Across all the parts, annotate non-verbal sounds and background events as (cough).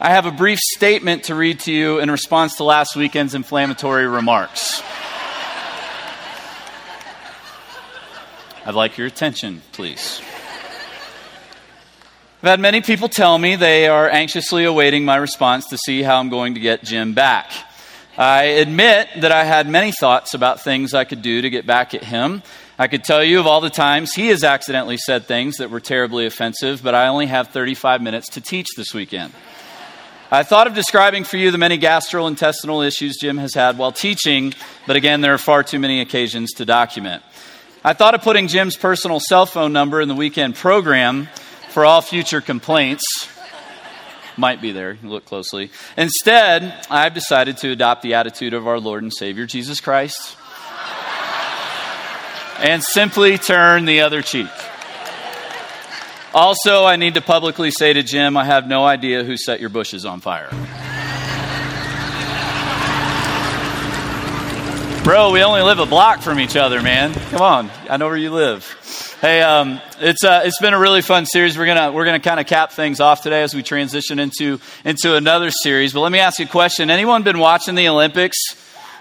I have a brief statement to read to you in response to last weekend's inflammatory remarks. I'd like your attention, please. I've had many people tell me they are anxiously awaiting my response to see how I'm going to get Jim back. I admit that I had many thoughts about things I could do to get back at him. I could tell you of all the times he has accidentally said things that were terribly offensive, but I only have 35 minutes to teach this weekend. I thought of describing for you the many gastrointestinal issues Jim has had while teaching, but again, there are far too many occasions to document. I thought of putting Jim's personal cell phone number in the weekend program for all future complaints. Might be there, look closely. Instead, I've decided to adopt the attitude of our Lord and Savior, Jesus Christ, and simply turn the other cheek. Also, I need to publicly say to Jim, I have no idea who set your bushes on fire. Bro, we only live a block from each other, man. Come on, I know where you live. Hey, um, it's uh, it's been a really fun series. We're gonna we're gonna kind of cap things off today as we transition into into another series. But let me ask you a question: Anyone been watching the Olympics?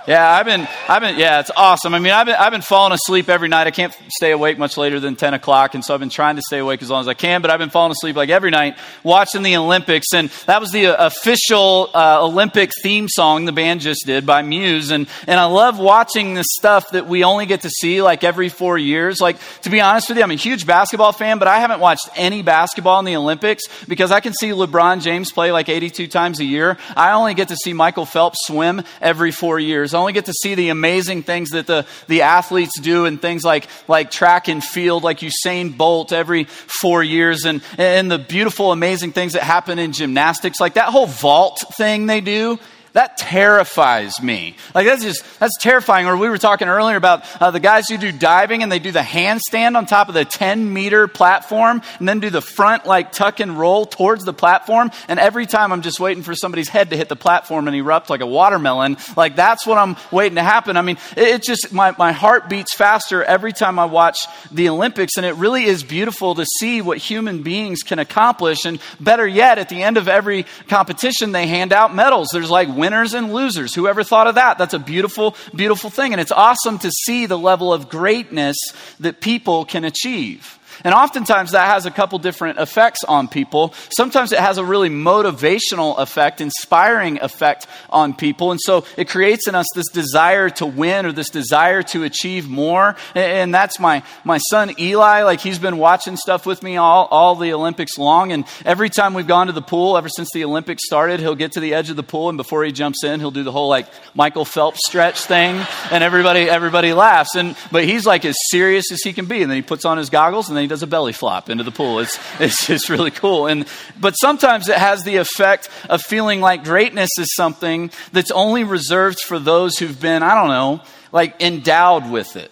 Yeah, I've been, I've been, yeah, it's awesome. I mean, I've been, I've been falling asleep every night. I can't stay awake much later than 10 o'clock, and so I've been trying to stay awake as long as I can, but I've been falling asleep like every night watching the Olympics, and that was the official uh, Olympic theme song the band just did by Muse, and, and I love watching the stuff that we only get to see like every four years. Like, to be honest with you, I'm a huge basketball fan, but I haven't watched any basketball in the Olympics because I can see LeBron James play like 82 times a year. I only get to see Michael Phelps swim every four years only get to see the amazing things that the, the athletes do and things like, like track and field, like Usain Bolt every four years, and, and the beautiful, amazing things that happen in gymnastics, like that whole vault thing they do that terrifies me. Like that's just that's terrifying. Or we were talking earlier about uh, the guys who do diving and they do the handstand on top of the 10 meter platform and then do the front like tuck and roll towards the platform. And every time I'm just waiting for somebody's head to hit the platform and erupt like a watermelon. Like that's what I'm waiting to happen. I mean, it, it just my my heart beats faster every time I watch the Olympics, and it really is beautiful to see what human beings can accomplish. And better yet, at the end of every competition, they hand out medals. There's like winners and losers. Whoever thought of that? That's a beautiful, beautiful thing. And it's awesome to see the level of greatness that people can achieve. And oftentimes that has a couple different effects on people. Sometimes it has a really motivational effect, inspiring effect on people. And so it creates in us this desire to win or this desire to achieve more. And that's my, my son Eli. Like he's been watching stuff with me all, all the Olympics long. And every time we've gone to the pool, ever since the Olympics started, he'll get to the edge of the pool. And before he jumps in, he'll do the whole like Michael Phelps stretch thing. And everybody, everybody laughs. And, but he's like as serious as he can be. And then he puts on his goggles and then he does a belly flop into the pool. It's, (laughs) it's just really cool. And, but sometimes it has the effect of feeling like greatness is something that's only reserved for those who've been, I don't know, like endowed with it,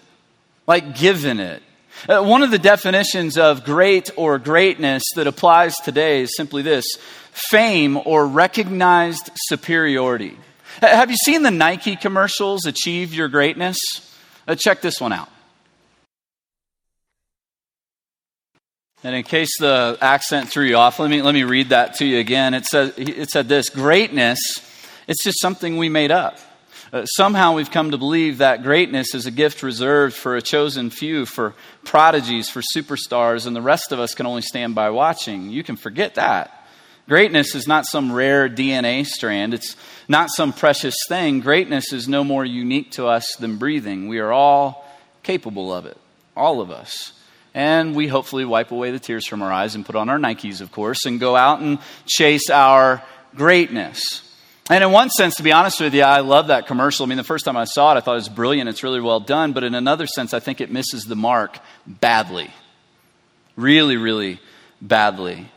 like given it. Uh, one of the definitions of great or greatness that applies today is simply this fame or recognized superiority. Have you seen the Nike commercials, Achieve Your Greatness? Uh, check this one out. And in case the accent threw you off, let me, let me read that to you again. It, says, it said this Greatness, it's just something we made up. Uh, somehow we've come to believe that greatness is a gift reserved for a chosen few, for prodigies, for superstars, and the rest of us can only stand by watching. You can forget that. Greatness is not some rare DNA strand, it's not some precious thing. Greatness is no more unique to us than breathing. We are all capable of it, all of us and we hopefully wipe away the tears from our eyes and put on our Nikes, of course, and go out and chase our greatness. And in one sense, to be honest with you, I love that commercial. I mean, the first time I saw it, I thought it was brilliant. It's really well done. But in another sense, I think it misses the mark badly. Really, really badly.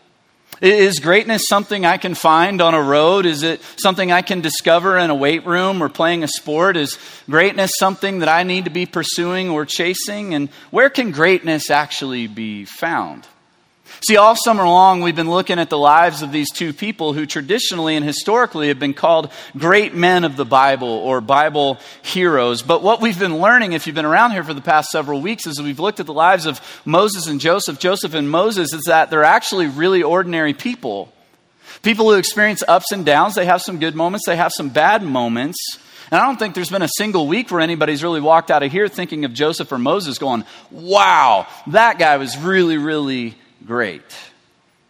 Is greatness something I can find on a road? Is it something I can discover in a weight room or playing a sport? Is greatness something that I need to be pursuing or chasing? And where can greatness actually be found? See, all summer long, we've been looking at the lives of these two people who traditionally and historically have been called great men of the Bible or Bible heroes. But what we've been learning, if you've been around here for the past several weeks, is we've looked at the lives of Moses and Joseph, Joseph and Moses, is that they're actually really ordinary people People who experience ups and downs, they have some good moments, they have some bad moments. And I don't think there's been a single week where anybody's really walked out of here thinking of Joseph or Moses going, wow, that guy was really, really great.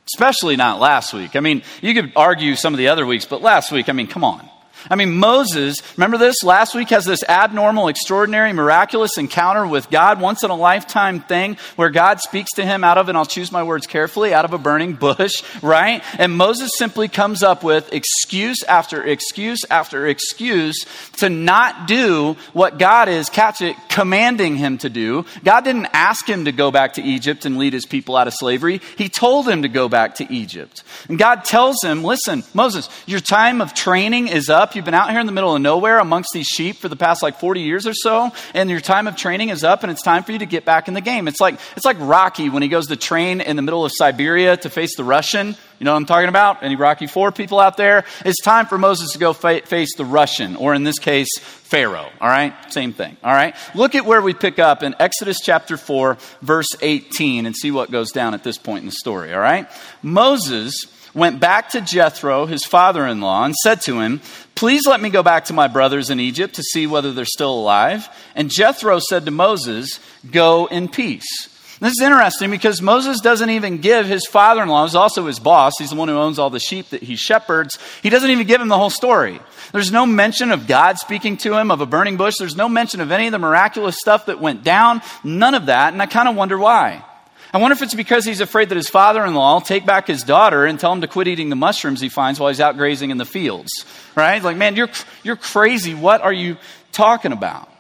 Especially not last week. I mean, you could argue some of the other weeks, but last week, I mean, come on. I mean, Moses, remember this? Last week has this abnormal, extraordinary, miraculous encounter with God, once in a lifetime thing where God speaks to him out of, and I'll choose my words carefully, out of a burning bush, (laughs) right? And Moses simply comes up with excuse after excuse after excuse to not do what God is, catch it, commanding him to do. God didn't ask him to go back to Egypt and lead his people out of slavery. He told him to go back to Egypt. And God tells him, listen, Moses, your time of training is up. You've been out here in the middle of nowhere amongst these sheep for the past like 40 years or so, and your time of training is up, and it's time for you to get back in the game. It's like, it's like Rocky when he goes to train in the middle of Siberia to face the Russian. You know what I'm talking about? Any Rocky Four people out there? It's time for Moses to go fa- face the Russian, or in this case, Pharaoh. All right? Same thing. All right? Look at where we pick up in Exodus chapter 4, verse 18, and see what goes down at this point in the story. All right? Moses went back to Jethro, his father in law, and said to him, Please let me go back to my brothers in Egypt to see whether they're still alive. And Jethro said to Moses, Go in peace. This is interesting because Moses doesn't even give his father in law, who's also his boss, he's the one who owns all the sheep that he shepherds, he doesn't even give him the whole story. There's no mention of God speaking to him, of a burning bush. There's no mention of any of the miraculous stuff that went down. None of that. And I kind of wonder why. I wonder if it's because he's afraid that his father in law will take back his daughter and tell him to quit eating the mushrooms he finds while he's out grazing in the fields. Right? Like, man, you're, you're crazy. What are you talking about?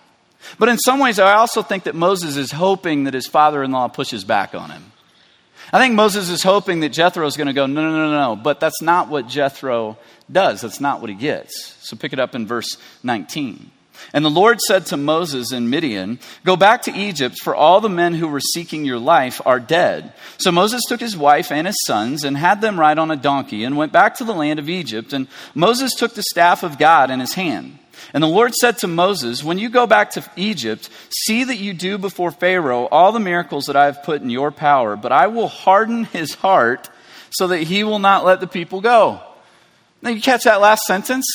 But in some ways, I also think that Moses is hoping that his father in law pushes back on him. I think Moses is hoping that Jethro is going to go, no, no, no, no, but that's not what Jethro does. That's not what he gets. So pick it up in verse 19. And the Lord said to Moses in Midian, Go back to Egypt, for all the men who were seeking your life are dead. So Moses took his wife and his sons and had them ride on a donkey and went back to the land of Egypt. And Moses took the staff of God in his hand. And the Lord said to Moses, When you go back to Egypt, see that you do before Pharaoh all the miracles that I have put in your power, but I will harden his heart so that he will not let the people go. Now, you catch that last sentence?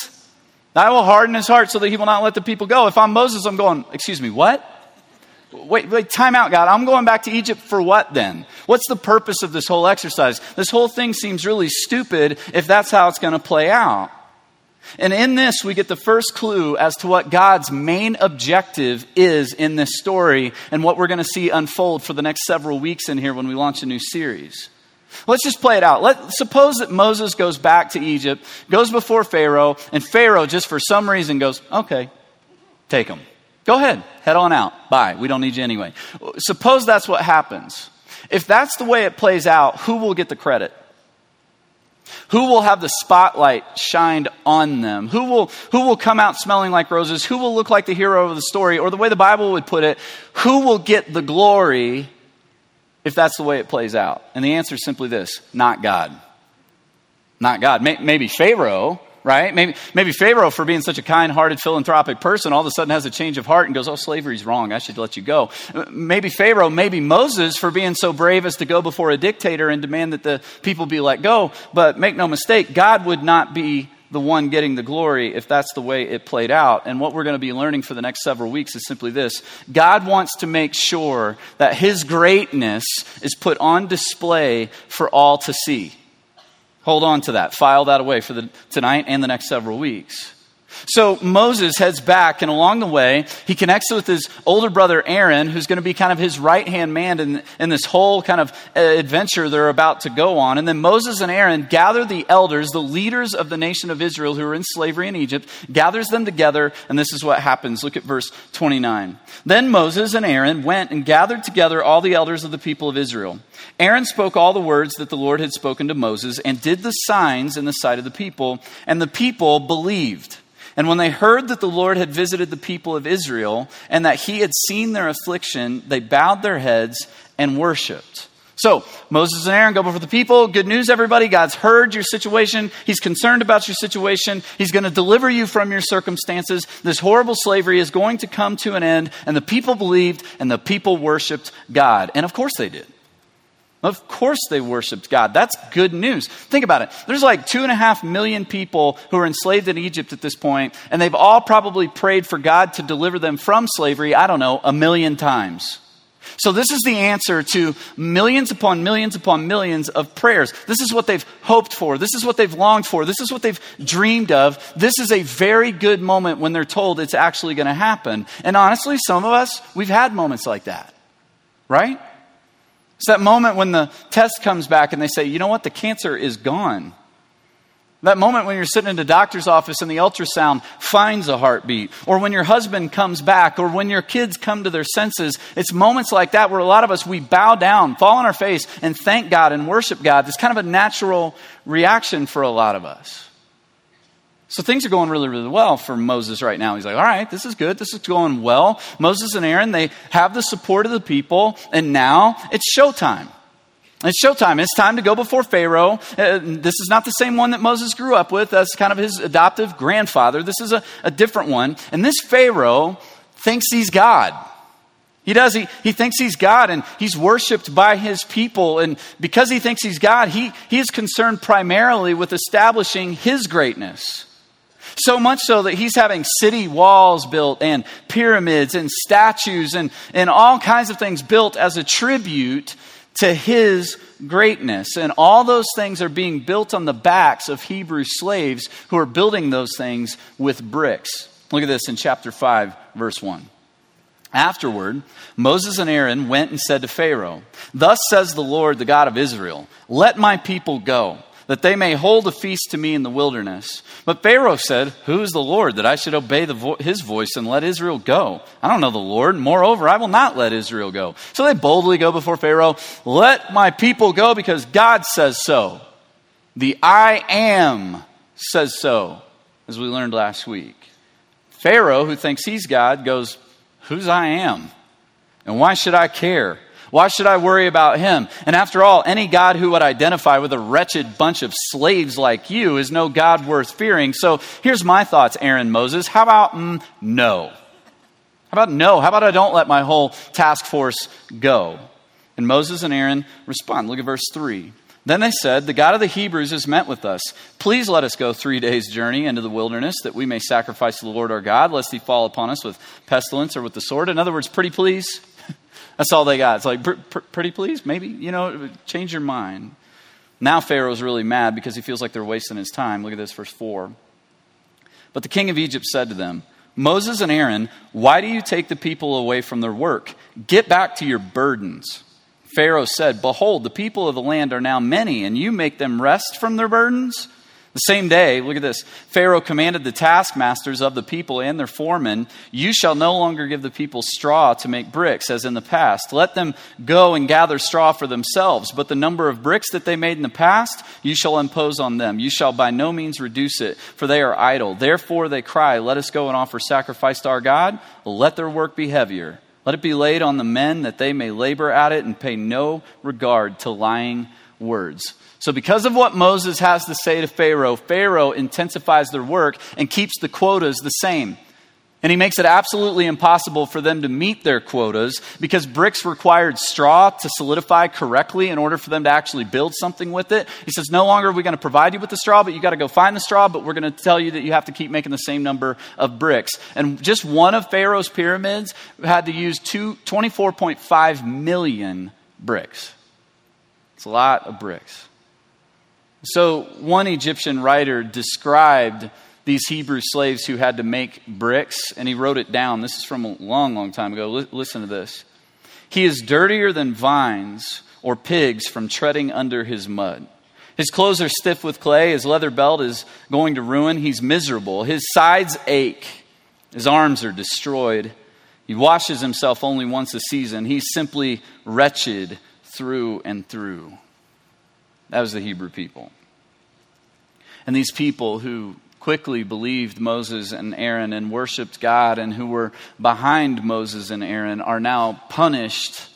I will harden his heart so that he will not let the people go. If I'm Moses, I'm going, excuse me, what? Wait, wait, time out, God. I'm going back to Egypt for what then? What's the purpose of this whole exercise? This whole thing seems really stupid if that's how it's going to play out. And in this, we get the first clue as to what God's main objective is in this story and what we're going to see unfold for the next several weeks in here when we launch a new series. Let's just play it out. Let, suppose that Moses goes back to Egypt, goes before Pharaoh, and Pharaoh, just for some reason, goes, okay, take them. Go ahead, head on out. Bye. We don't need you anyway. Suppose that's what happens. If that's the way it plays out, who will get the credit? Who will have the spotlight shined on them? Who will, who will come out smelling like roses? Who will look like the hero of the story? Or the way the Bible would put it, who will get the glory if that's the way it plays out? And the answer is simply this not God. Not God. Maybe Pharaoh, right? Maybe, maybe Pharaoh, for being such a kind hearted, philanthropic person, all of a sudden has a change of heart and goes, Oh, slavery's wrong. I should let you go. Maybe Pharaoh, maybe Moses, for being so brave as to go before a dictator and demand that the people be let go. But make no mistake, God would not be the one getting the glory if that's the way it played out. And what we're going to be learning for the next several weeks is simply this God wants to make sure that His greatness is put on display for all to see. Hold on to that. File that away for the, tonight and the next several weeks. So Moses heads back, and along the way, he connects with his older brother Aaron, who's going to be kind of his right hand man in, in this whole kind of uh, adventure they're about to go on. And then Moses and Aaron gather the elders, the leaders of the nation of Israel who are in slavery in Egypt, gathers them together, and this is what happens. Look at verse 29. Then Moses and Aaron went and gathered together all the elders of the people of Israel. Aaron spoke all the words that the Lord had spoken to Moses and did the signs in the sight of the people, and the people believed. And when they heard that the Lord had visited the people of Israel and that he had seen their affliction, they bowed their heads and worshiped. So, Moses and Aaron go before the people. Good news, everybody. God's heard your situation. He's concerned about your situation. He's going to deliver you from your circumstances. This horrible slavery is going to come to an end. And the people believed and the people worshiped God. And of course they did. Of course they worshiped God. That's good news. Think about it. There's like two and a half million people who are enslaved in Egypt at this point, and they've all probably prayed for God to deliver them from slavery, I don't know, a million times. So, this is the answer to millions upon millions upon millions of prayers. This is what they've hoped for. This is what they've longed for. This is what they've dreamed of. This is a very good moment when they're told it's actually going to happen. And honestly, some of us, we've had moments like that, right? It's that moment when the test comes back and they say, you know what, the cancer is gone. That moment when you're sitting in the doctor's office and the ultrasound finds a heartbeat, or when your husband comes back, or when your kids come to their senses. It's moments like that where a lot of us, we bow down, fall on our face, and thank God and worship God. It's kind of a natural reaction for a lot of us. So things are going really, really well for Moses right now. He's like, all right, this is good. This is going well. Moses and Aaron, they have the support of the people, and now it's showtime. It's showtime. It's time to go before Pharaoh. Uh, this is not the same one that Moses grew up with. That's kind of his adoptive grandfather. This is a, a different one. And this Pharaoh thinks he's God. He does. He, he thinks he's God and he's worshiped by his people. And because he thinks he's God, he, he is concerned primarily with establishing his greatness. So much so that he's having city walls built and pyramids and statues and, and all kinds of things built as a tribute to his greatness. And all those things are being built on the backs of Hebrew slaves who are building those things with bricks. Look at this in chapter 5, verse 1. Afterward, Moses and Aaron went and said to Pharaoh, Thus says the Lord, the God of Israel, Let my people go that they may hold a feast to me in the wilderness. But Pharaoh said, Who is the Lord that I should obey vo- his voice and let Israel go? I don't know the Lord. Moreover, I will not let Israel go. So they boldly go before Pharaoh, Let my people go because God says so. The I am says so, as we learned last week. Pharaoh, who thinks he's God, goes, Who's I am? And why should I care? Why should I worry about him? And after all, any God who would identify with a wretched bunch of slaves like you is no God worth fearing. So here's my thoughts, Aaron Moses. How about mm, no? How about no? How about I don't let my whole task force go? And Moses and Aaron respond. Look at verse 3. Then they said, The God of the Hebrews has met with us. Please let us go three days' journey into the wilderness that we may sacrifice to the Lord our God, lest he fall upon us with pestilence or with the sword. In other words, pretty please. That's all they got. It's like, pretty please, maybe, you know, change your mind. Now Pharaoh's really mad because he feels like they're wasting his time. Look at this, verse 4. But the king of Egypt said to them, Moses and Aaron, why do you take the people away from their work? Get back to your burdens. Pharaoh said, Behold, the people of the land are now many, and you make them rest from their burdens? The same day, look at this Pharaoh commanded the taskmasters of the people and their foremen, You shall no longer give the people straw to make bricks, as in the past. Let them go and gather straw for themselves. But the number of bricks that they made in the past, you shall impose on them. You shall by no means reduce it, for they are idle. Therefore they cry, Let us go and offer sacrifice to our God. Let their work be heavier. Let it be laid on the men that they may labor at it and pay no regard to lying words. So, because of what Moses has to say to Pharaoh, Pharaoh intensifies their work and keeps the quotas the same. And he makes it absolutely impossible for them to meet their quotas because bricks required straw to solidify correctly in order for them to actually build something with it. He says, No longer are we going to provide you with the straw, but you got to go find the straw, but we're going to tell you that you have to keep making the same number of bricks. And just one of Pharaoh's pyramids had to use two, 24.5 million bricks. It's a lot of bricks. So, one Egyptian writer described these Hebrew slaves who had to make bricks, and he wrote it down. This is from a long, long time ago. L- listen to this. He is dirtier than vines or pigs from treading under his mud. His clothes are stiff with clay. His leather belt is going to ruin. He's miserable. His sides ache. His arms are destroyed. He washes himself only once a season. He's simply wretched through and through. That was the Hebrew people. And these people who quickly believed Moses and Aaron and worshiped God and who were behind Moses and Aaron are now punished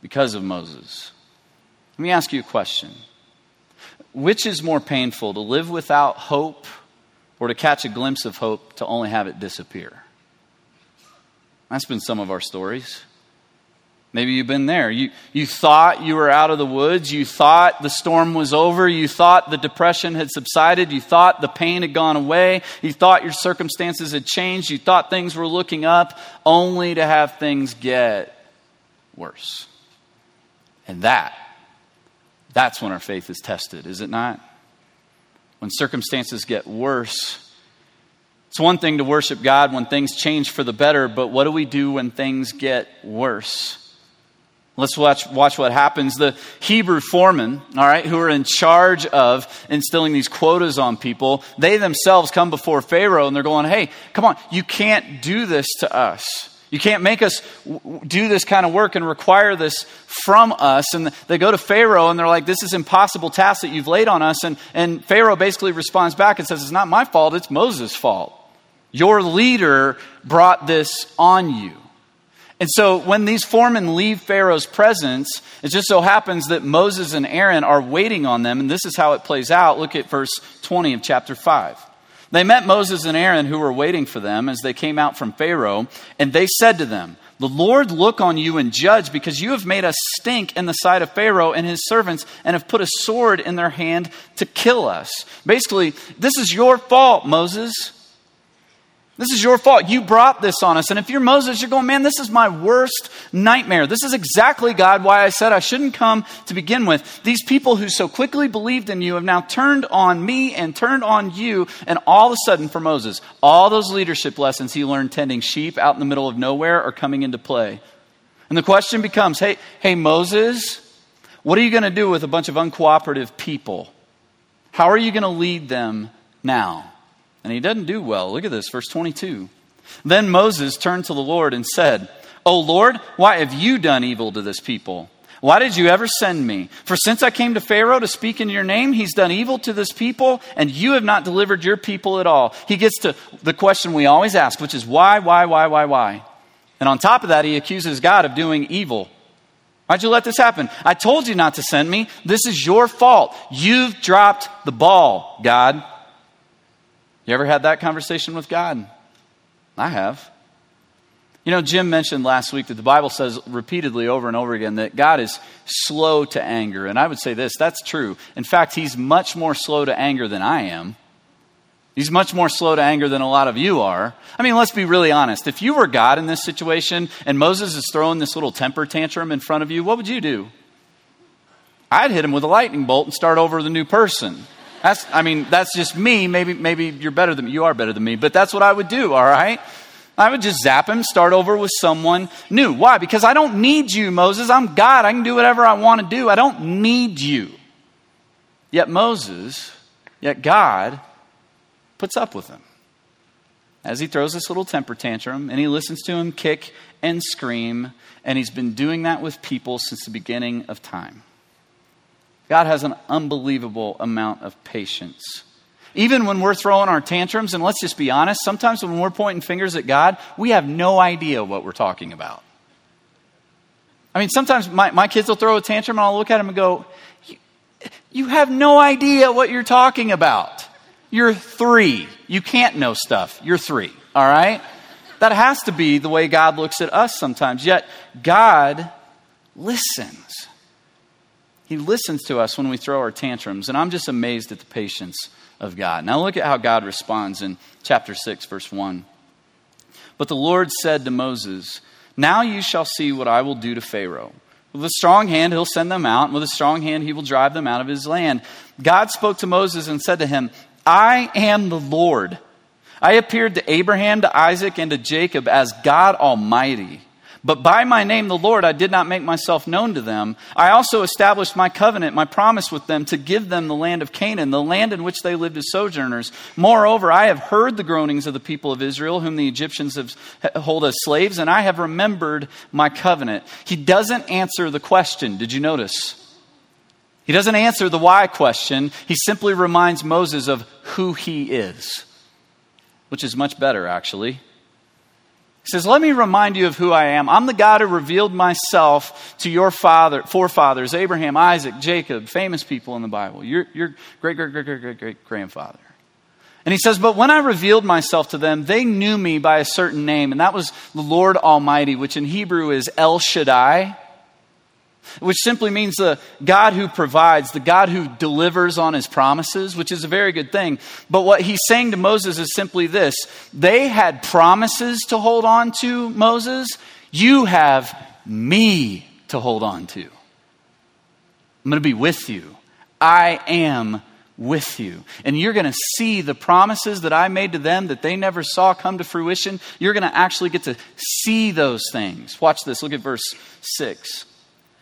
because of Moses. Let me ask you a question. Which is more painful, to live without hope or to catch a glimpse of hope to only have it disappear? That's been some of our stories. Maybe you've been there. You, you thought you were out of the woods. You thought the storm was over. You thought the depression had subsided. You thought the pain had gone away. You thought your circumstances had changed. You thought things were looking up, only to have things get worse. And that, that's when our faith is tested, is it not? When circumstances get worse, it's one thing to worship God when things change for the better, but what do we do when things get worse? Let's watch, watch what happens. The Hebrew foremen, all right, who are in charge of instilling these quotas on people, they themselves come before Pharaoh and they're going, hey, come on, you can't do this to us. You can't make us do this kind of work and require this from us. And they go to Pharaoh and they're like, This is impossible task that you've laid on us. And, and Pharaoh basically responds back and says, It's not my fault, it's Moses' fault. Your leader brought this on you. And so when these foremen leave Pharaoh's presence, it just so happens that Moses and Aaron are waiting on them, and this is how it plays out. Look at verse 20 of chapter 5. They met Moses and Aaron who were waiting for them as they came out from Pharaoh, and they said to them, The Lord look on you and judge, because you have made us stink in the sight of Pharaoh and his servants, and have put a sword in their hand to kill us. Basically, this is your fault, Moses. This is your fault. You brought this on us. And if you're Moses, you're going, man, this is my worst nightmare. This is exactly, God, why I said I shouldn't come to begin with. These people who so quickly believed in you have now turned on me and turned on you. And all of a sudden, for Moses, all those leadership lessons he learned tending sheep out in the middle of nowhere are coming into play. And the question becomes hey, hey, Moses, what are you going to do with a bunch of uncooperative people? How are you going to lead them now? And he doesn't do well. Look at this, verse 22. Then Moses turned to the Lord and said, O Lord, why have you done evil to this people? Why did you ever send me? For since I came to Pharaoh to speak in your name, he's done evil to this people, and you have not delivered your people at all. He gets to the question we always ask, which is why, why, why, why, why? And on top of that, he accuses God of doing evil. Why'd you let this happen? I told you not to send me. This is your fault. You've dropped the ball, God. You ever had that conversation with God? I have. You know, Jim mentioned last week that the Bible says repeatedly over and over again that God is slow to anger. And I would say this that's true. In fact, He's much more slow to anger than I am. He's much more slow to anger than a lot of you are. I mean, let's be really honest. If you were God in this situation and Moses is throwing this little temper tantrum in front of you, what would you do? I'd hit him with a lightning bolt and start over with a new person. That's, I mean, that's just me. Maybe, maybe you're better than me. You are better than me, but that's what I would do, all right? I would just zap him, start over with someone new. Why? Because I don't need you, Moses. I'm God. I can do whatever I want to do. I don't need you. Yet Moses, yet God puts up with him as he throws this little temper tantrum and he listens to him kick and scream. And he's been doing that with people since the beginning of time. God has an unbelievable amount of patience. Even when we're throwing our tantrums, and let's just be honest, sometimes when we're pointing fingers at God, we have no idea what we're talking about. I mean, sometimes my, my kids will throw a tantrum and I'll look at them and go, you, you have no idea what you're talking about. You're three. You can't know stuff. You're three, all right? That has to be the way God looks at us sometimes. Yet, God listens. He listens to us when we throw our tantrums. And I'm just amazed at the patience of God. Now look at how God responds in chapter 6, verse 1. But the Lord said to Moses, Now you shall see what I will do to Pharaoh. With a strong hand, he'll send them out, and with a strong hand, he will drive them out of his land. God spoke to Moses and said to him, I am the Lord. I appeared to Abraham, to Isaac, and to Jacob as God Almighty. But by my name, the Lord, I did not make myself known to them. I also established my covenant, my promise with them to give them the land of Canaan, the land in which they lived as sojourners. Moreover, I have heard the groanings of the people of Israel, whom the Egyptians have hold as slaves, and I have remembered my covenant. He doesn't answer the question. Did you notice? He doesn't answer the why question. He simply reminds Moses of who he is, which is much better, actually. He says, Let me remind you of who I am. I'm the God who revealed myself to your father, forefathers, Abraham, Isaac, Jacob, famous people in the Bible, your, your great, great, great, great, great, great grandfather. And he says, But when I revealed myself to them, they knew me by a certain name, and that was the Lord Almighty, which in Hebrew is El Shaddai. Which simply means the God who provides, the God who delivers on his promises, which is a very good thing. But what he's saying to Moses is simply this they had promises to hold on to, Moses. You have me to hold on to. I'm going to be with you. I am with you. And you're going to see the promises that I made to them that they never saw come to fruition. You're going to actually get to see those things. Watch this. Look at verse 6.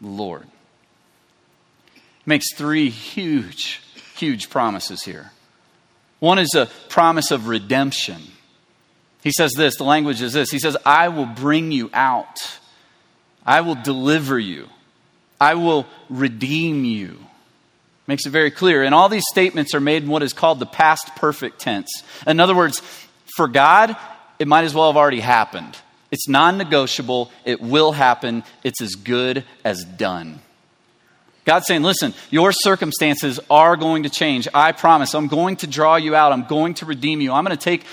Lord makes three huge, huge promises here. One is a promise of redemption. He says this, the language is this He says, I will bring you out, I will deliver you, I will redeem you. Makes it very clear. And all these statements are made in what is called the past perfect tense. In other words, for God, it might as well have already happened. It's non negotiable. It will happen. It's as good as done. God's saying, listen, your circumstances are going to change. I promise. I'm going to draw you out. I'm going to redeem you. I'm going to take,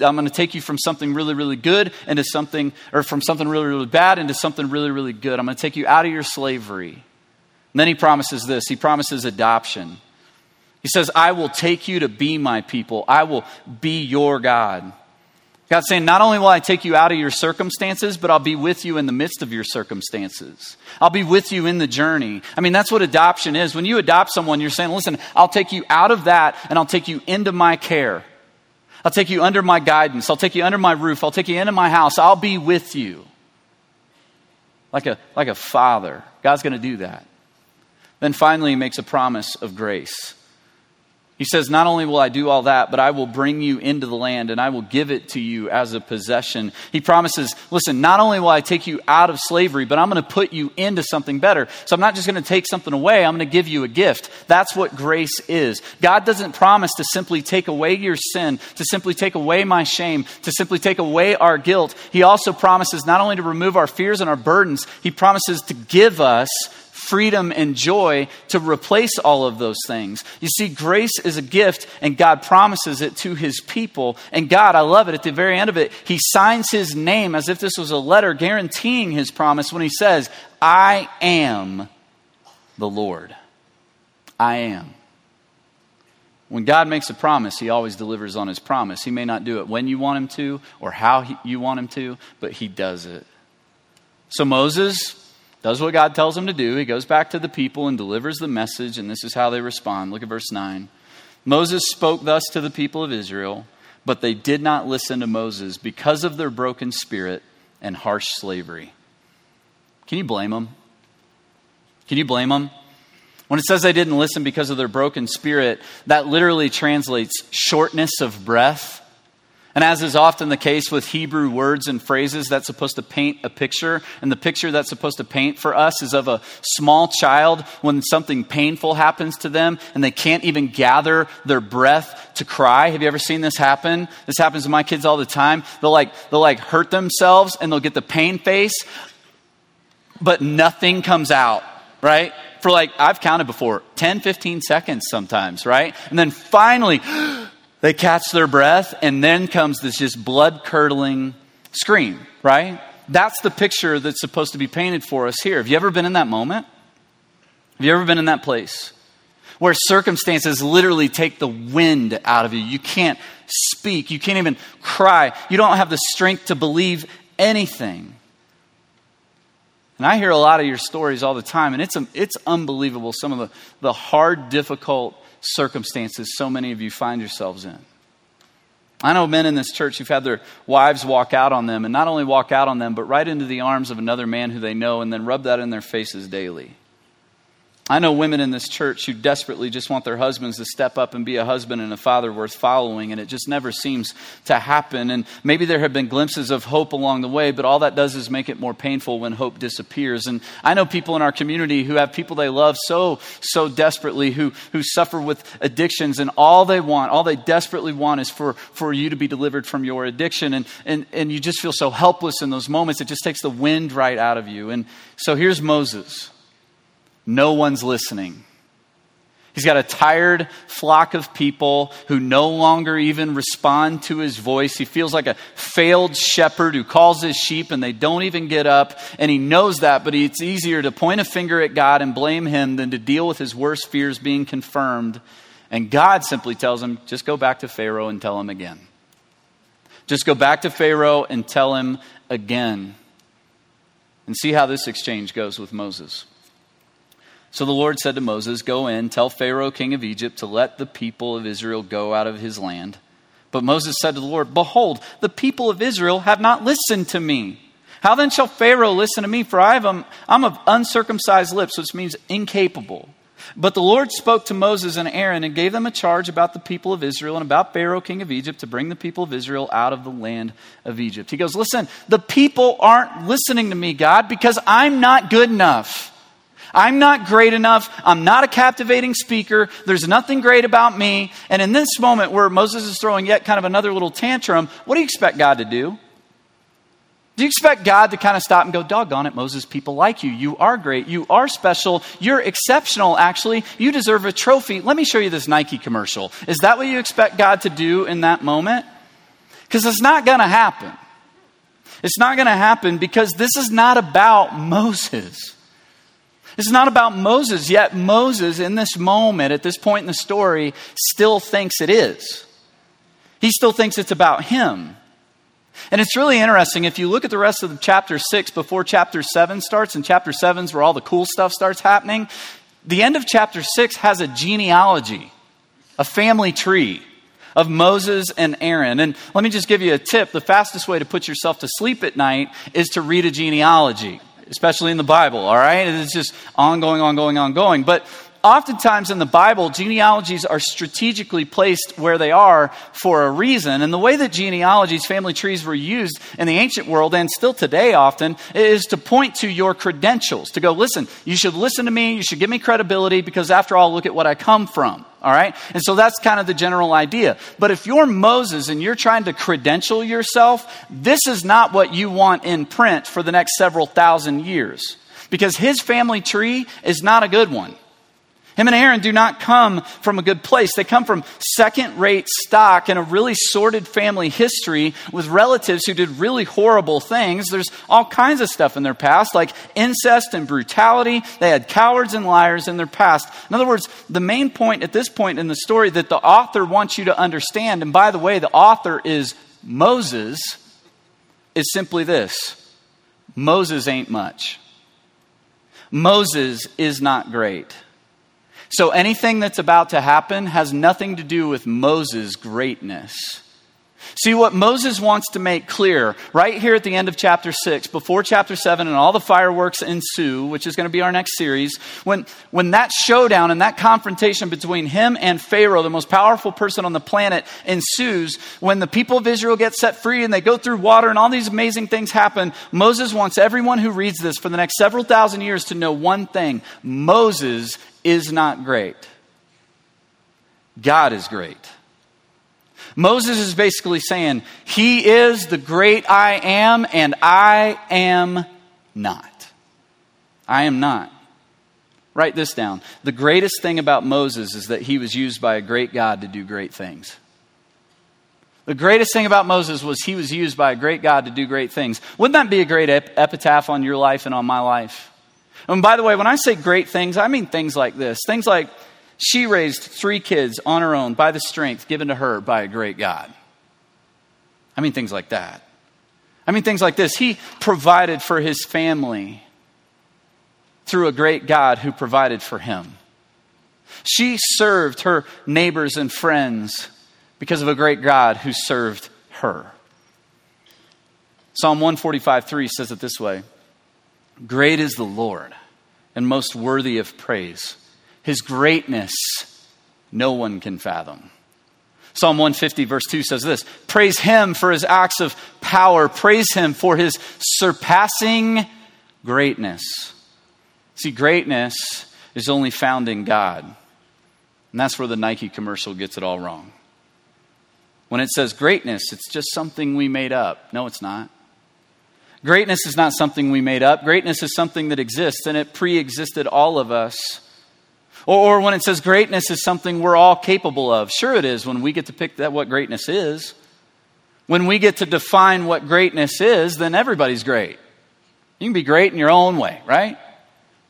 I'm going to take you from something really, really good into something, or from something really, really bad into something really, really good. I'm going to take you out of your slavery. And then he promises this. He promises adoption. He says, I will take you to be my people. I will be your God. God's saying, not only will I take you out of your circumstances, but I'll be with you in the midst of your circumstances. I'll be with you in the journey. I mean, that's what adoption is. When you adopt someone, you're saying, listen, I'll take you out of that and I'll take you into my care. I'll take you under my guidance. I'll take you under my roof. I'll take you into my house. I'll be with you. Like a, like a father. God's going to do that. Then finally, he makes a promise of grace. He says, Not only will I do all that, but I will bring you into the land and I will give it to you as a possession. He promises, Listen, not only will I take you out of slavery, but I'm going to put you into something better. So I'm not just going to take something away, I'm going to give you a gift. That's what grace is. God doesn't promise to simply take away your sin, to simply take away my shame, to simply take away our guilt. He also promises not only to remove our fears and our burdens, He promises to give us freedom and joy to replace all of those things. You see, grace is a gift, and God promises it to his people. And God, I love it, at the very end of it, he signs his name as if this was a letter guaranteeing his promise when he says, I am the Lord. I am. When God makes a promise, He always delivers on His promise. He may not do it when you want Him to or how he, you want Him to, but He does it. So Moses does what God tells him to do. He goes back to the people and delivers the message, and this is how they respond. Look at verse 9. Moses spoke thus to the people of Israel, but they did not listen to Moses because of their broken spirit and harsh slavery. Can you blame them? Can you blame them? When it says they didn't listen because of their broken spirit, that literally translates shortness of breath and as is often the case with Hebrew words and phrases, that's supposed to paint a picture. And the picture that's supposed to paint for us is of a small child when something painful happens to them and they can't even gather their breath to cry. Have you ever seen this happen? This happens to my kids all the time. They'll like, they'll like hurt themselves and they'll get the pain face, but nothing comes out, right? For like, I've counted before, 10, 15 seconds sometimes, right? And then finally, (gasps) they catch their breath, and then comes this just blood curdling scream, right? That's the picture that's supposed to be painted for us here. Have you ever been in that moment? Have you ever been in that place where circumstances literally take the wind out of you? You can't speak, you can't even cry, you don't have the strength to believe anything. And I hear a lot of your stories all the time, and it's, it's unbelievable some of the, the hard, difficult circumstances so many of you find yourselves in. I know men in this church who've had their wives walk out on them, and not only walk out on them, but right into the arms of another man who they know, and then rub that in their faces daily. I know women in this church who desperately just want their husbands to step up and be a husband and a father worth following, and it just never seems to happen. And maybe there have been glimpses of hope along the way, but all that does is make it more painful when hope disappears. And I know people in our community who have people they love so, so desperately, who, who suffer with addictions, and all they want, all they desperately want is for, for you to be delivered from your addiction. And, and, and you just feel so helpless in those moments, it just takes the wind right out of you. And so here's Moses. No one's listening. He's got a tired flock of people who no longer even respond to his voice. He feels like a failed shepherd who calls his sheep and they don't even get up. And he knows that, but it's easier to point a finger at God and blame him than to deal with his worst fears being confirmed. And God simply tells him, just go back to Pharaoh and tell him again. Just go back to Pharaoh and tell him again. And see how this exchange goes with Moses. So the Lord said to Moses, Go in, tell Pharaoh, king of Egypt, to let the people of Israel go out of his land. But Moses said to the Lord, Behold, the people of Israel have not listened to me. How then shall Pharaoh listen to me? For I um, I'm of uncircumcised lips, which means incapable. But the Lord spoke to Moses and Aaron and gave them a charge about the people of Israel and about Pharaoh, king of Egypt, to bring the people of Israel out of the land of Egypt. He goes, Listen, the people aren't listening to me, God, because I'm not good enough. I'm not great enough. I'm not a captivating speaker. There's nothing great about me. And in this moment where Moses is throwing yet kind of another little tantrum, what do you expect God to do? Do you expect God to kind of stop and go, doggone it, Moses, people like you. You are great. You are special. You're exceptional, actually. You deserve a trophy. Let me show you this Nike commercial. Is that what you expect God to do in that moment? Because it's not going to happen. It's not going to happen because this is not about Moses. This is not about Moses, yet Moses, in this moment, at this point in the story, still thinks it is. He still thinks it's about him. And it's really interesting if you look at the rest of chapter 6 before chapter 7 starts, and chapter 7 is where all the cool stuff starts happening. The end of chapter 6 has a genealogy, a family tree of Moses and Aaron. And let me just give you a tip the fastest way to put yourself to sleep at night is to read a genealogy especially in the Bible, all right? It's just ongoing, ongoing, ongoing. But oftentimes in the Bible, genealogies are strategically placed where they are for a reason. And the way that genealogies, family trees were used in the ancient world and still today often is to point to your credentials, to go, listen, you should listen to me, you should give me credibility because after all, look at what I come from. All right? And so that's kind of the general idea. But if you're Moses and you're trying to credential yourself, this is not what you want in print for the next several thousand years. Because his family tree is not a good one. Him and Aaron do not come from a good place. They come from second rate stock and a really sordid family history with relatives who did really horrible things. There's all kinds of stuff in their past, like incest and brutality. They had cowards and liars in their past. In other words, the main point at this point in the story that the author wants you to understand, and by the way, the author is Moses, is simply this Moses ain't much. Moses is not great. So anything that's about to happen has nothing to do with Moses' greatness. See what Moses wants to make clear right here at the end of chapter 6, before chapter 7 and all the fireworks ensue, which is going to be our next series, when, when that showdown and that confrontation between him and Pharaoh, the most powerful person on the planet, ensues, when the people of Israel get set free and they go through water and all these amazing things happen, Moses wants everyone who reads this for the next several thousand years to know one thing Moses is not great. God is great. Moses is basically saying, He is the great I am, and I am not. I am not. Write this down. The greatest thing about Moses is that he was used by a great God to do great things. The greatest thing about Moses was he was used by a great God to do great things. Wouldn't that be a great epitaph on your life and on my life? And by the way, when I say great things, I mean things like this. Things like she raised three kids on her own by the strength given to her by a great God. I mean things like that. I mean things like this. He provided for his family through a great God who provided for him. She served her neighbors and friends because of a great God who served her. Psalm 145 3 says it this way Great is the Lord and most worthy of praise. His greatness, no one can fathom. Psalm 150, verse 2 says this Praise him for his acts of power, praise him for his surpassing greatness. See, greatness is only found in God. And that's where the Nike commercial gets it all wrong. When it says greatness, it's just something we made up. No, it's not. Greatness is not something we made up. Greatness is something that exists, and it pre existed all of us. Or, or, when it says greatness is something we're all capable of. Sure, it is when we get to pick that what greatness is. When we get to define what greatness is, then everybody's great. You can be great in your own way, right?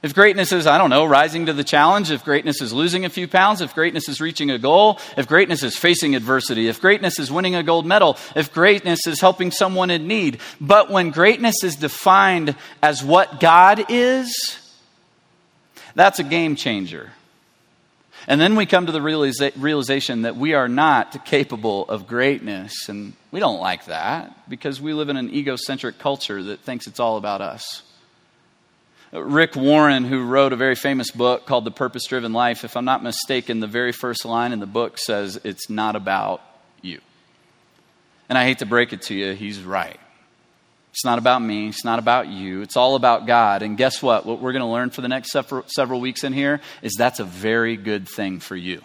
If greatness is, I don't know, rising to the challenge, if greatness is losing a few pounds, if greatness is reaching a goal, if greatness is facing adversity, if greatness is winning a gold medal, if greatness is helping someone in need. But when greatness is defined as what God is, that's a game changer. And then we come to the realiza- realization that we are not capable of greatness. And we don't like that because we live in an egocentric culture that thinks it's all about us. Rick Warren, who wrote a very famous book called The Purpose Driven Life, if I'm not mistaken, the very first line in the book says, It's not about you. And I hate to break it to you, he's right. It's not about me. It's not about you. It's all about God. And guess what? What we're going to learn for the next several, weeks in here is that's a very good thing for you.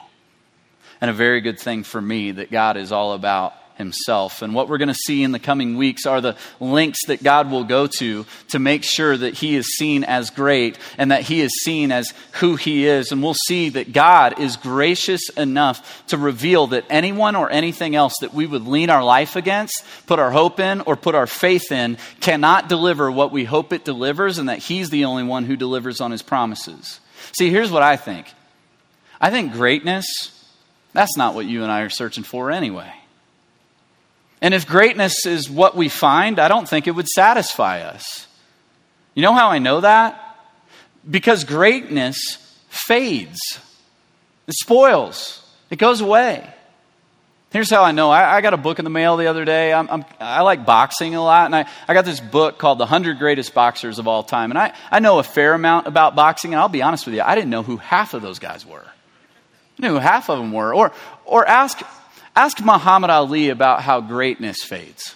And a very good thing for me that God is all about himself. And what we're going to see in the coming weeks are the links that God will go to to make sure that he is seen as great and that he is seen as who he is. And we'll see that God is gracious enough to reveal that anyone or anything else that we would lean our life against, put our hope in, or put our faith in cannot deliver what we hope it delivers, and that he's the only one who delivers on his promises. See, here's what I think I think greatness, that's not what you and I are searching for anyway. And if greatness is what we find, I don't think it would satisfy us. You know how I know that? Because greatness fades, it spoils, it goes away. Here's how I know. I, I got a book in the mail the other day. I'm, I'm, i like boxing a lot, and I, I got this book called The 100 Greatest Boxers of All Time. And I, I know a fair amount about boxing, and I'll be honest with you, I didn't know who half of those guys were. I knew who half of them were. Or, or ask Ask Muhammad Ali about how greatness fades.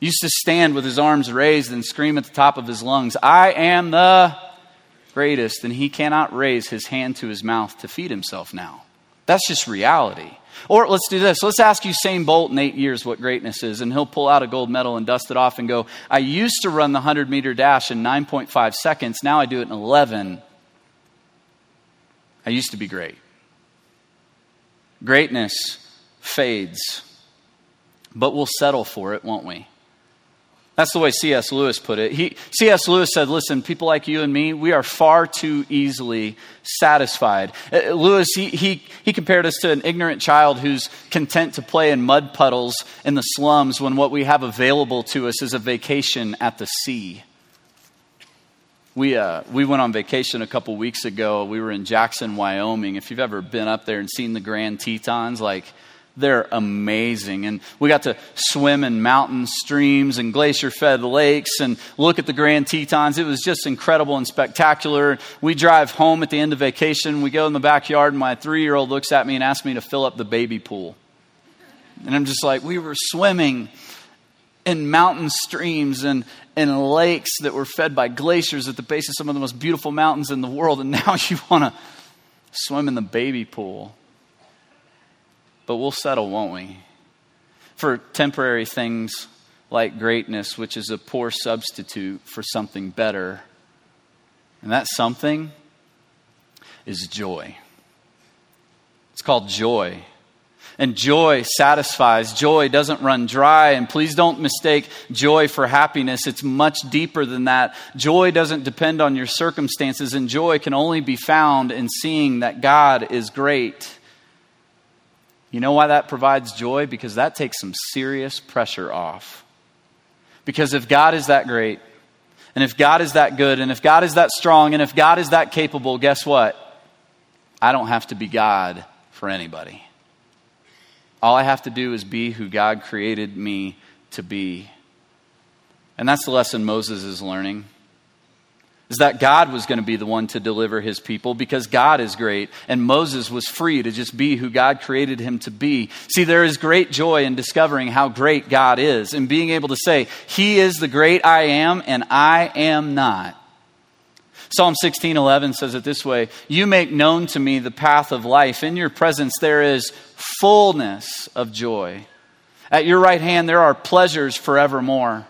He used to stand with his arms raised and scream at the top of his lungs, I am the greatest. And he cannot raise his hand to his mouth to feed himself now. That's just reality. Or let's do this. Let's ask Usain Bolt in eight years what greatness is, and he'll pull out a gold medal and dust it off and go, I used to run the 100 meter dash in 9.5 seconds. Now I do it in 11. I used to be great. Greatness fades, but we'll settle for it, won't we? That's the way C.S. Lewis put it. He, C.S. Lewis said, Listen, people like you and me, we are far too easily satisfied. Uh, Lewis, he, he, he compared us to an ignorant child who's content to play in mud puddles in the slums when what we have available to us is a vacation at the sea. We, uh, we went on vacation a couple weeks ago. We were in Jackson, Wyoming. If you've ever been up there and seen the Grand Tetons, like, they're amazing. And we got to swim in mountain streams and glacier fed lakes and look at the Grand Tetons. It was just incredible and spectacular. We drive home at the end of vacation. We go in the backyard, and my three year old looks at me and asks me to fill up the baby pool. And I'm just like, we were swimming in mountain streams and, and lakes that were fed by glaciers at the base of some of the most beautiful mountains in the world. And (laughs) now you want to swim in the baby pool but we'll settle, won't we? For temporary things like greatness, which is a poor substitute for something better. And that something is joy. It's called joy. And joy satisfies. Joy doesn't run dry. And please don't mistake joy for happiness. It's much deeper than that. Joy doesn't depend on your circumstances, and joy can only be found in seeing that God is great. You know why that provides joy? Because that takes some serious pressure off. Because if God is that great, and if God is that good, and if God is that strong, and if God is that capable, guess what? I don't have to be God for anybody. All I have to do is be who God created me to be. And that's the lesson Moses is learning. is that God was going to be the one to deliver his people because God is great, and Moses was free to just be who God created him to be. See, there is great joy in discovering how great God is and being able to say, He is the great I am, and I am not. Psalm 16:11 says it this way, "You make known to me the path of life. In your presence there is fullness of joy. At your right hand there are pleasures forevermore."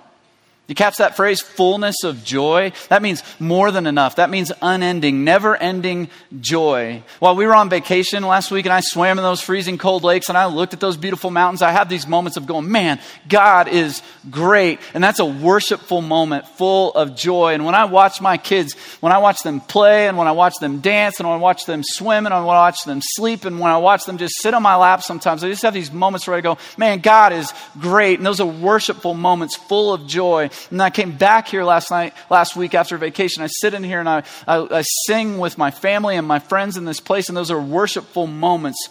You catch that phrase, fullness of joy? That means more than enough. That means unending, never ending joy. While we were on vacation last week and I swam in those freezing cold lakes and I looked at those beautiful mountains, I have these moments of going, man, God is great. And that's a worshipful moment full of joy. And when I watch my kids, when I watch them play and when I watch them dance and when I watch them swim and when I watch them sleep and when I watch them just sit on my lap sometimes, I just have these moments where I go, man, God is great. And those are worshipful moments full of joy. And I came back here last night, last week after vacation. I sit in here and I, I, I sing with my family and my friends in this place, and those are worshipful moments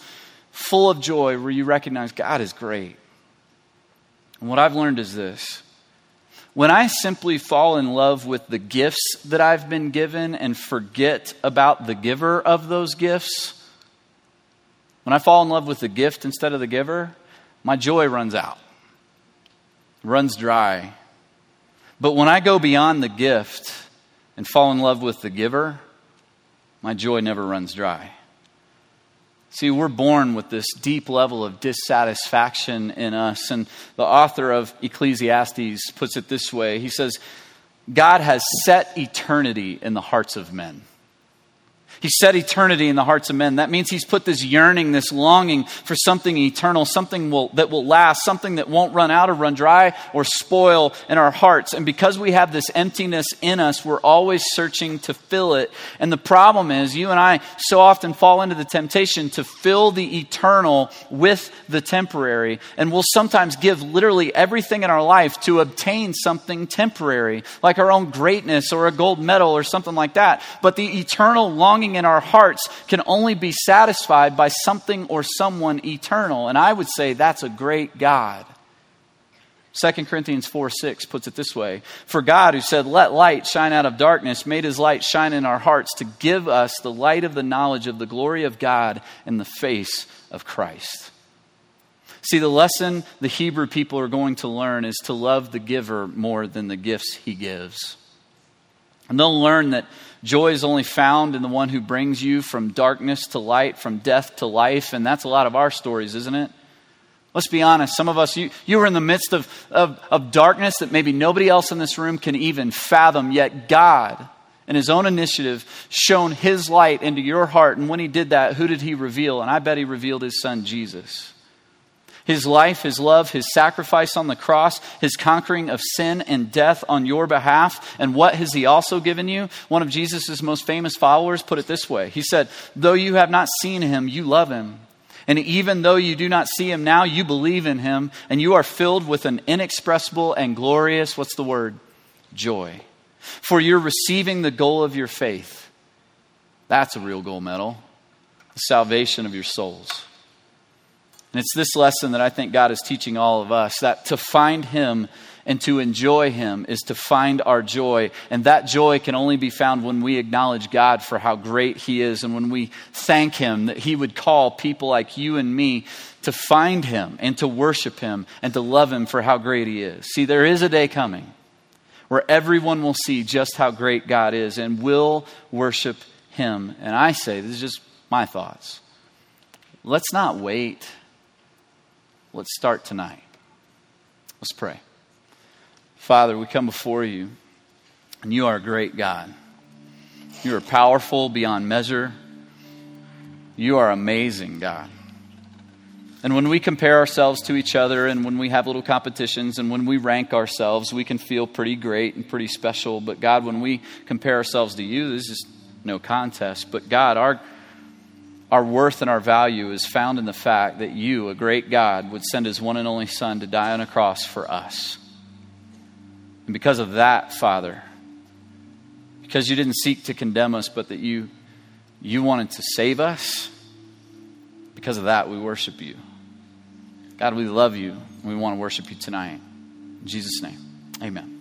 full of joy where you recognize God is great. And what I've learned is this when I simply fall in love with the gifts that I've been given and forget about the giver of those gifts, when I fall in love with the gift instead of the giver, my joy runs out, runs dry. But when I go beyond the gift and fall in love with the giver, my joy never runs dry. See, we're born with this deep level of dissatisfaction in us. And the author of Ecclesiastes puts it this way He says, God has set eternity in the hearts of men. He set eternity in the hearts of men. That means He's put this yearning, this longing for something eternal, something will, that will last, something that won't run out or run dry or spoil in our hearts. And because we have this emptiness in us, we're always searching to fill it. And the problem is, you and I so often fall into the temptation to fill the eternal with the temporary. And we'll sometimes give literally everything in our life to obtain something temporary, like our own greatness or a gold medal or something like that. But the eternal longing longing in our hearts can only be satisfied by something or someone eternal. And I would say that's a great God. 2 Corinthians 4 6 puts it this way For God, who said, Let light shine out of darkness, made his light shine in our hearts to give us the light of the knowledge of the glory of God in the face of Christ. See, the lesson the Hebrew people are going to learn is to love the giver more than the gifts he gives. And they'll learn that Joy is only found in the one who brings you from darkness to light, from death to life. And that's a lot of our stories, isn't it? Let's be honest. Some of us, you, you were in the midst of, of, of darkness that maybe nobody else in this room can even fathom, yet God, in His own initiative, shone His light into your heart. And when He did that, who did He reveal? And I bet He revealed His Son, Jesus his life, his love, his sacrifice on the cross, his conquering of sin and death on your behalf. And what has he also given you? One of Jesus' most famous followers put it this way He said, Though you have not seen him, you love him. And even though you do not see him now, you believe in him, and you are filled with an inexpressible and glorious, what's the word? Joy. For you're receiving the goal of your faith. That's a real gold medal the salvation of your souls. And it's this lesson that I think God is teaching all of us that to find Him and to enjoy Him is to find our joy. And that joy can only be found when we acknowledge God for how great He is and when we thank Him that He would call people like you and me to find Him and to worship Him and to love Him for how great He is. See, there is a day coming where everyone will see just how great God is and will worship Him. And I say, this is just my thoughts. Let's not wait Let's start tonight. Let's pray. Father, we come before you, and you are a great God. You are powerful beyond measure. You are amazing, God. And when we compare ourselves to each other, and when we have little competitions, and when we rank ourselves, we can feel pretty great and pretty special. But God, when we compare ourselves to you, this is no contest. But God, our our worth and our value is found in the fact that you, a great God, would send his one and only Son to die on a cross for us. And because of that, Father, because you didn't seek to condemn us, but that you, you wanted to save us, because of that, we worship you. God, we love you, and we want to worship you tonight. In Jesus' name, amen.